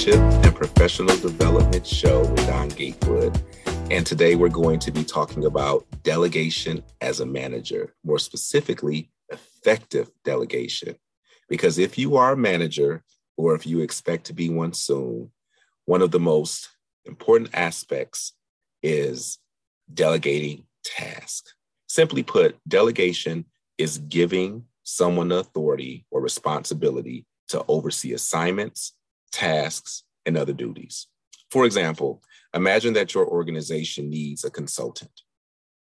Leadership and Professional Development Show with Don Gatewood. And today we're going to be talking about delegation as a manager, more specifically, effective delegation. Because if you are a manager or if you expect to be one soon, one of the most important aspects is delegating tasks. Simply put, delegation is giving someone authority or responsibility to oversee assignments, tasks, and other duties. For example, imagine that your organization needs a consultant,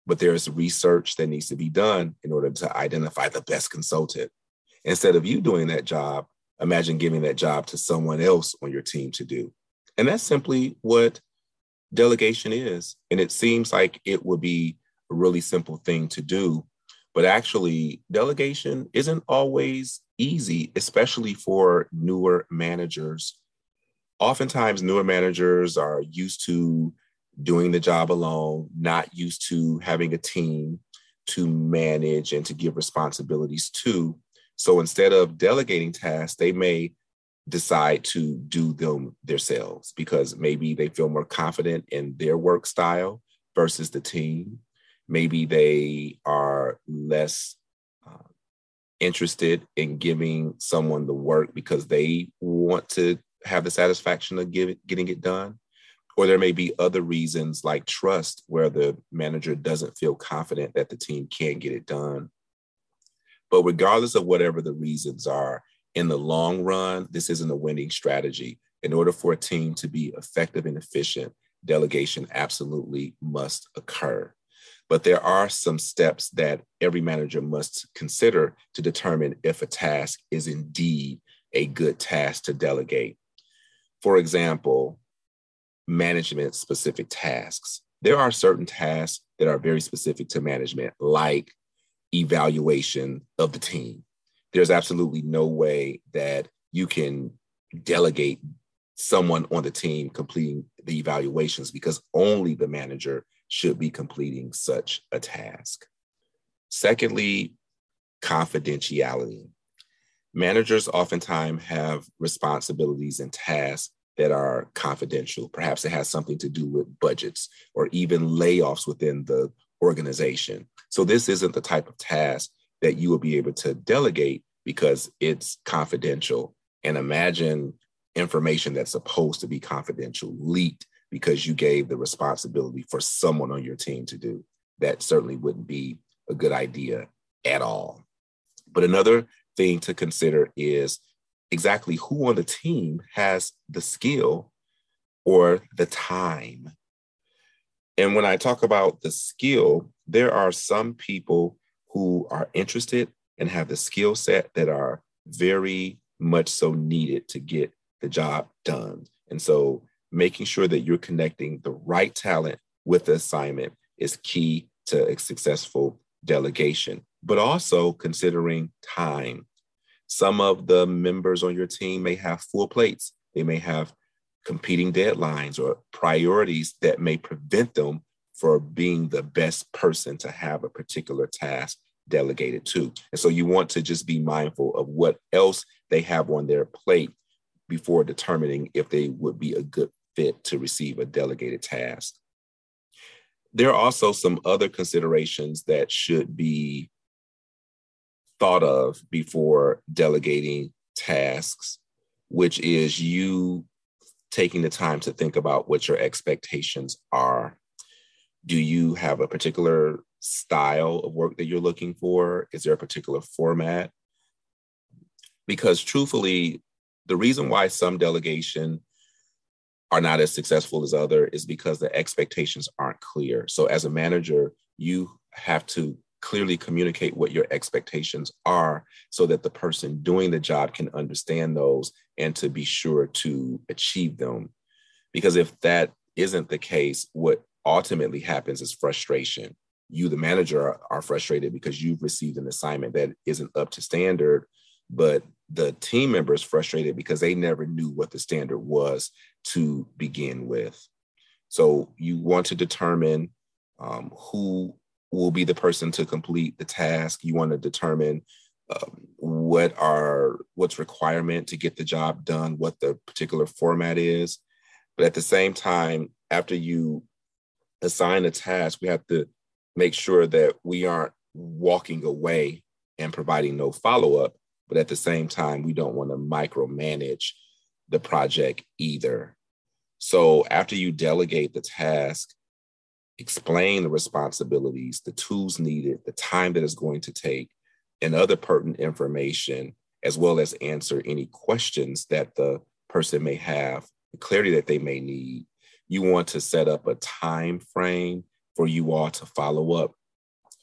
but there's research that needs to be done in order to identify the best consultant. Instead of you doing that job, imagine giving that job to someone else on your team to do. And that's simply what delegation is. And it seems like it would be a really simple thing to do. But actually, delegation isn't always easy, especially for newer managers. Oftentimes, newer managers are used to doing the job alone, not used to having a team to manage and to give responsibilities to. So instead of delegating tasks, they may decide to do them themselves because maybe they feel more confident in their work style versus the team. Maybe they are less interested in giving someone the work because they want to have the satisfaction of give getting it done. Or there may be other reasons like trust, where the manager doesn't feel confident that the team can get it done. But regardless of whatever the reasons are, in the long run, this isn't a winning strategy. In order for a team to be effective and efficient, delegation absolutely must occur. But there are some steps that every manager must consider to determine if a task is indeed a good task to delegate. For example, management specific tasks. There are certain tasks that are very specific to management, like evaluation of the team there's absolutely no way that you can delegate someone on the team completing the evaluations because only the manager should be completing such a task. Secondly, confidentiality. Managers oftentimes have responsibilities and tasks that are confidential. Perhaps it has something to do with budgets or even layoffs within the organization. So, this isn't the type of task that you will be able to delegate because it's confidential. And imagine information that's supposed to be confidential leaked because you gave the responsibility for someone on your team to do. That certainly wouldn't be a good idea at all. But another thing to consider is exactly who on the team has the skill or the time. And when I talk about the skill, there are some people who are interested and have the skill set that are very much so needed to get the job done. And so making sure that you're connecting the right talent with the assignment is key to a successful delegation, but also considering time. Some of the members on your team may have full plates. They may have competing deadlines or priorities that may prevent them for being the best person to have a particular task delegated to. And so you want to just be mindful of what else they have on their plate before determining if they would be a good fit to receive a delegated task. There are also some other considerations that should be thought of before delegating tasks, which is you taking the time to think about what your expectations are. Do you have a particular style of work that you're looking for? Is there a particular format? Because truthfully, the reason why some delegation are not as successful as other is because the expectations aren't clear. So as a manager, you have to clearly communicate what your expectations are so that the person doing the job can understand those and to be sure to achieve them. Because if that isn't the case, what ultimately happens is frustration you, the manager, are, frustrated because you've received an assignment that isn't up to standard, but the team member is frustrated because they never knew what the standard was to begin with. So you want to determine um, who will be the person to complete the task. You want to determine um, what are what's requirement to get the job done, what the particular format is. But at the same time, after you assign a task, we have to make sure that we aren't walking away and providing no follow up. But at the same time, we don't want to micromanage the project either. So after you delegate the task, explain the responsibilities, the tools needed, the time that it's going to take, and other pertinent information, as well as answer any questions that the person may have, the clarity that they may need. You want to set up a time frame for you all to follow up.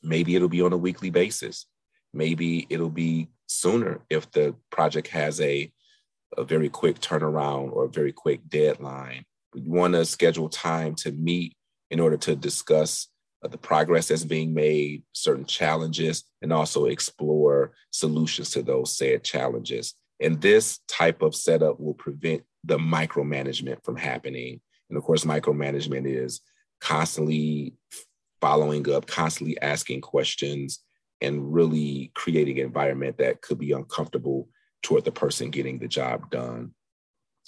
Maybe it'll be on a weekly basis. Maybe it'll be sooner if the project has a, a very quick turnaround or a very quick deadline. You want to schedule time to meet in order to discuss uh, the progress that's being made, certain challenges, and also explore solutions to those said challenges. And this type of setup will prevent the micromanagement from happening. And of course, micromanagement is constantly following up, constantly asking questions, and really creating an environment that could be uncomfortable toward the person getting the job done.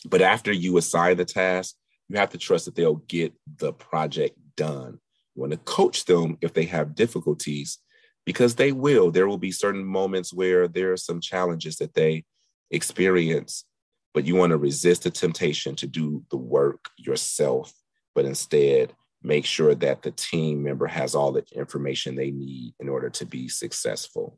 But after you assign the task, you have to trust that they'll get the project done. You want to coach them if they have difficulties, because they will. There will be certain moments where there are some challenges that they experience, but you want to resist the temptation to do the work yourself, but instead make sure that the team member has all the information they need in order to be successful.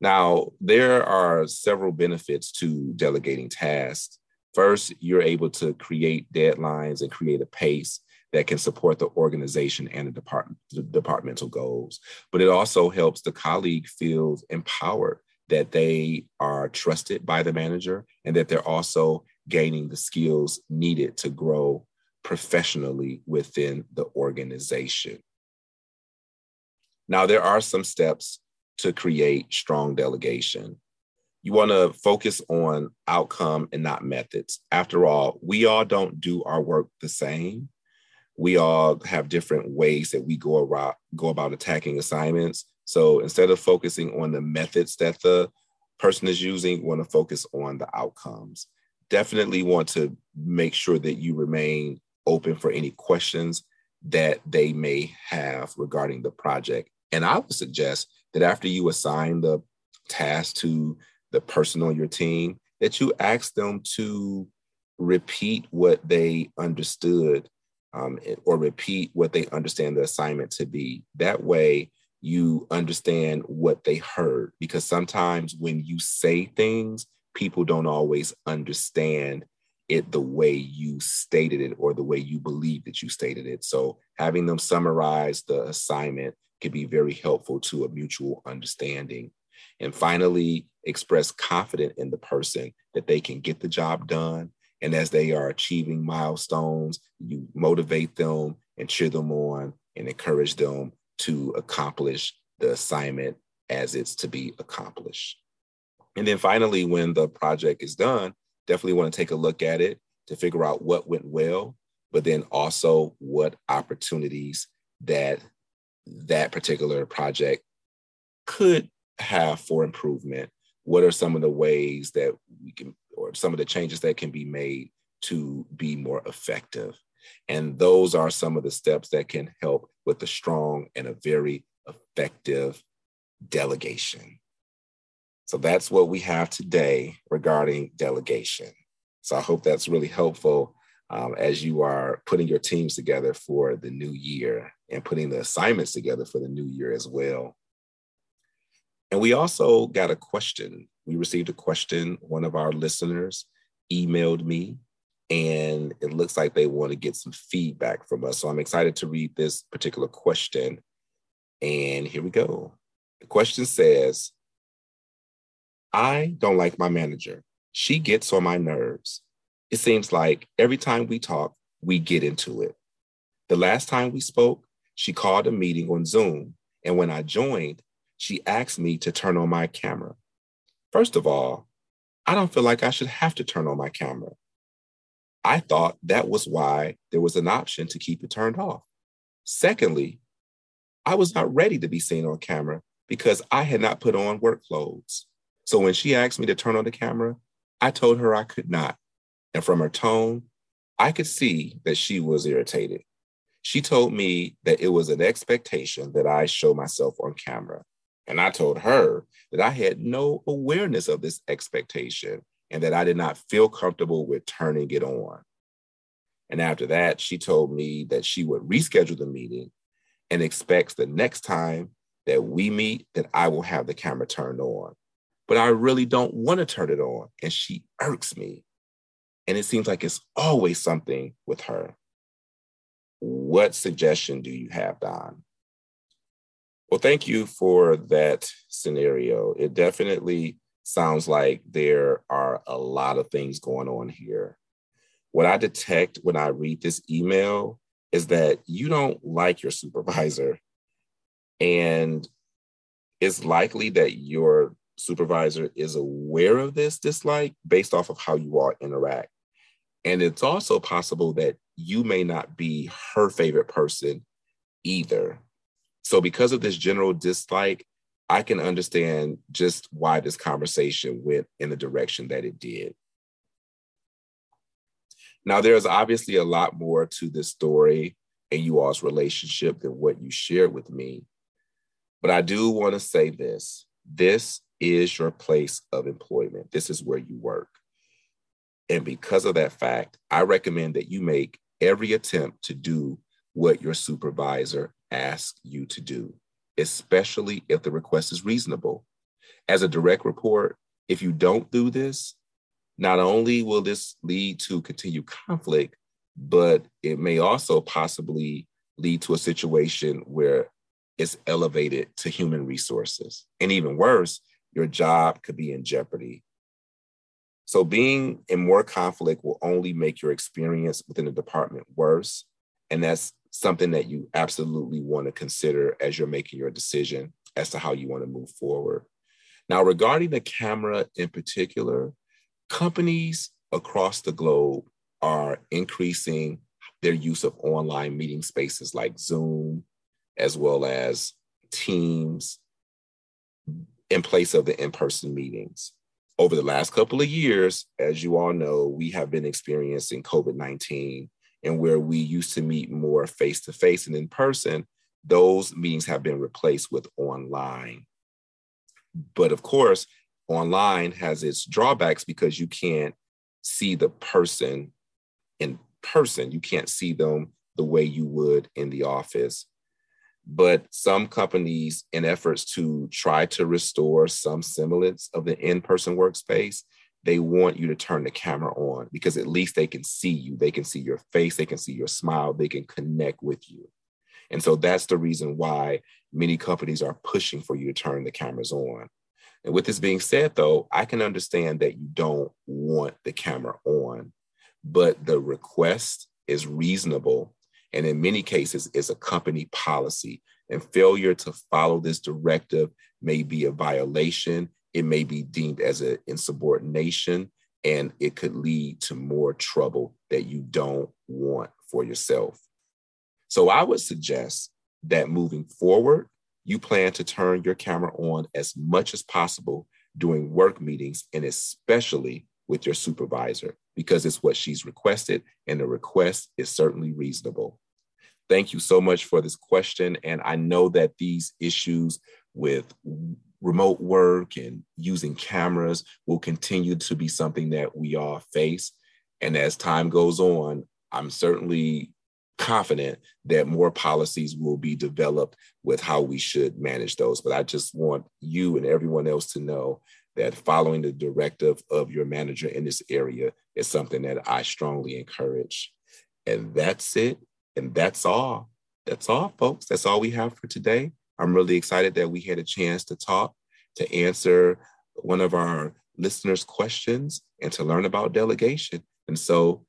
Now, there are several benefits to delegating tasks. First, you're able to create deadlines and create a pace that can support the organization and the, the departmental goals. But it also helps the colleague feel empowered that they are trusted by the manager and that they're also gaining the skills needed to grow professionally within the organization. Now, there are some steps to create strong delegation you want to focus on outcome and not methods. After all, we all don't do our work the same. We all have different ways that we go about go about attacking assignments. So instead of focusing on the methods that the person is using, want to focus on the outcomes. Definitely want to make sure that you remain open for any questions that they may have regarding the project. And I would suggest that after you assign the task to the person on your team, that you ask them to repeat what they understood um, or repeat what they understand the assignment to be. That way, you understand what they heard because sometimes when you say things, people don't always understand it the way you stated it or the way you believe that you stated it. So having them summarize the assignment can be very helpful to a mutual understanding. And finally, express confidence in the person that they can get the job done. And as they are achieving milestones, you motivate them and cheer them on and encourage them to accomplish the assignment as it's to be accomplished. And then finally, when the project is done, definitely want to take a look at it to figure out what went well, but then also what opportunities that that particular project could have for improvement? What are some of the ways that we can, or some of the changes that can be made to be more effective? And those are some of the steps that can help with a strong and a very effective delegation. So that's what we have today regarding delegation. So I hope that's really helpful um, as you are putting your teams together for the new year and putting the assignments together for the new year as well. And we also got a question. We received a question. One of our listeners emailed me, and it looks like they want to get some feedback from us. So I'm excited to read this particular question. And here we go. The question says I don't like my manager. She gets on my nerves. It seems like every time we talk, we get into it. The last time we spoke, she called a meeting on Zoom. And when I joined, she asked me to turn on my camera. First of all, I don't feel like I should have to turn on my camera. I thought that was why there was an option to keep it turned off. Secondly, I was not ready to be seen on camera because I had not put on work clothes. So when she asked me to turn on the camera, I told her I could not. And from her tone, I could see that she was irritated. She told me that it was an expectation that I show myself on camera. And I told her that I had no awareness of this expectation and that I did not feel comfortable with turning it on. And after that, she told me that she would reschedule the meeting and expects the next time that we meet that I will have the camera turned on. But I really don't want to turn it on. And she irks me. And it seems like it's always something with her. What suggestion do you have, Don? Well, thank you for that scenario. It definitely sounds like there are a lot of things going on here. What I detect when I read this email is that you don't like your supervisor. And it's likely that your supervisor is aware of this dislike based off of how you all interact. And it's also possible that you may not be her favorite person either. So, because of this general dislike, I can understand just why this conversation went in the direction that it did. Now, there's obviously a lot more to this story and you all's relationship than what you shared with me. But I do want to say this this is your place of employment, this is where you work. And because of that fact, I recommend that you make every attempt to do what your supervisor asks you to do, especially if the request is reasonable. As a direct report, if you don't do this, not only will this lead to continued conflict, but it may also possibly lead to a situation where it's elevated to human resources. And even worse, your job could be in jeopardy. So, being in more conflict will only make your experience within the department worse. And that's something that you absolutely want to consider as you're making your decision as to how you want to move forward. Now, regarding the camera in particular, companies across the globe are increasing their use of online meeting spaces like Zoom, as well as Teams, in place of the in person meetings. Over the last couple of years, as you all know, we have been experiencing COVID 19, and where we used to meet more face to face and in person, those meetings have been replaced with online. But of course, online has its drawbacks because you can't see the person in person. You can't see them the way you would in the office. But some companies, in efforts to try to restore some semblance of the in person workspace, they want you to turn the camera on because at least they can see you. They can see your face, they can see your smile, they can connect with you. And so that's the reason why many companies are pushing for you to turn the cameras on. And with this being said, though, I can understand that you don't want the camera on, but the request is reasonable. And in many cases, it's a company policy. And failure to follow this directive may be a violation. It may be deemed as an insubordination, and it could lead to more trouble that you don't want for yourself. So I would suggest that moving forward, you plan to turn your camera on as much as possible during work meetings and especially with your supervisor because it's what she's requested and the request is certainly reasonable. Thank you so much for this question. And I know that these issues with remote work and using cameras will continue to be something that we all face. And as time goes on, I'm certainly confident that more policies will be developed with how we should manage those. But I just want you and everyone else to know that following the directive of your manager in this area is something that I strongly encourage. And that's it. And that's all. That's all, folks. That's all we have for today. I'm really excited that we had a chance to talk, to answer one of our listeners' questions, and to learn about delegation. And so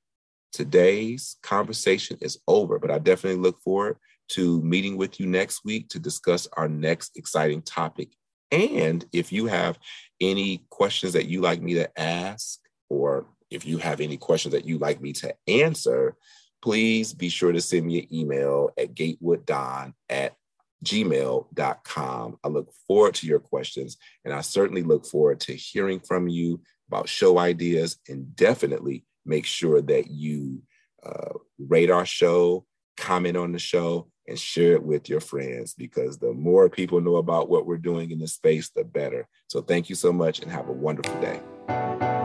today's conversation is over, but I definitely look forward to meeting with you next week to discuss our next exciting topic. And if you have any questions that you like me to ask, or if you have any questions that you like me to answer, please be sure to send me an email at gatewooddon at gmail.com. I look forward to your questions, and I certainly look forward to hearing from you about show ideas. And definitely make sure that you uh, rate our show, comment on the show, and share it with your friends because the more people know about what we're doing in this space, the better. So, thank you so much and have a wonderful day.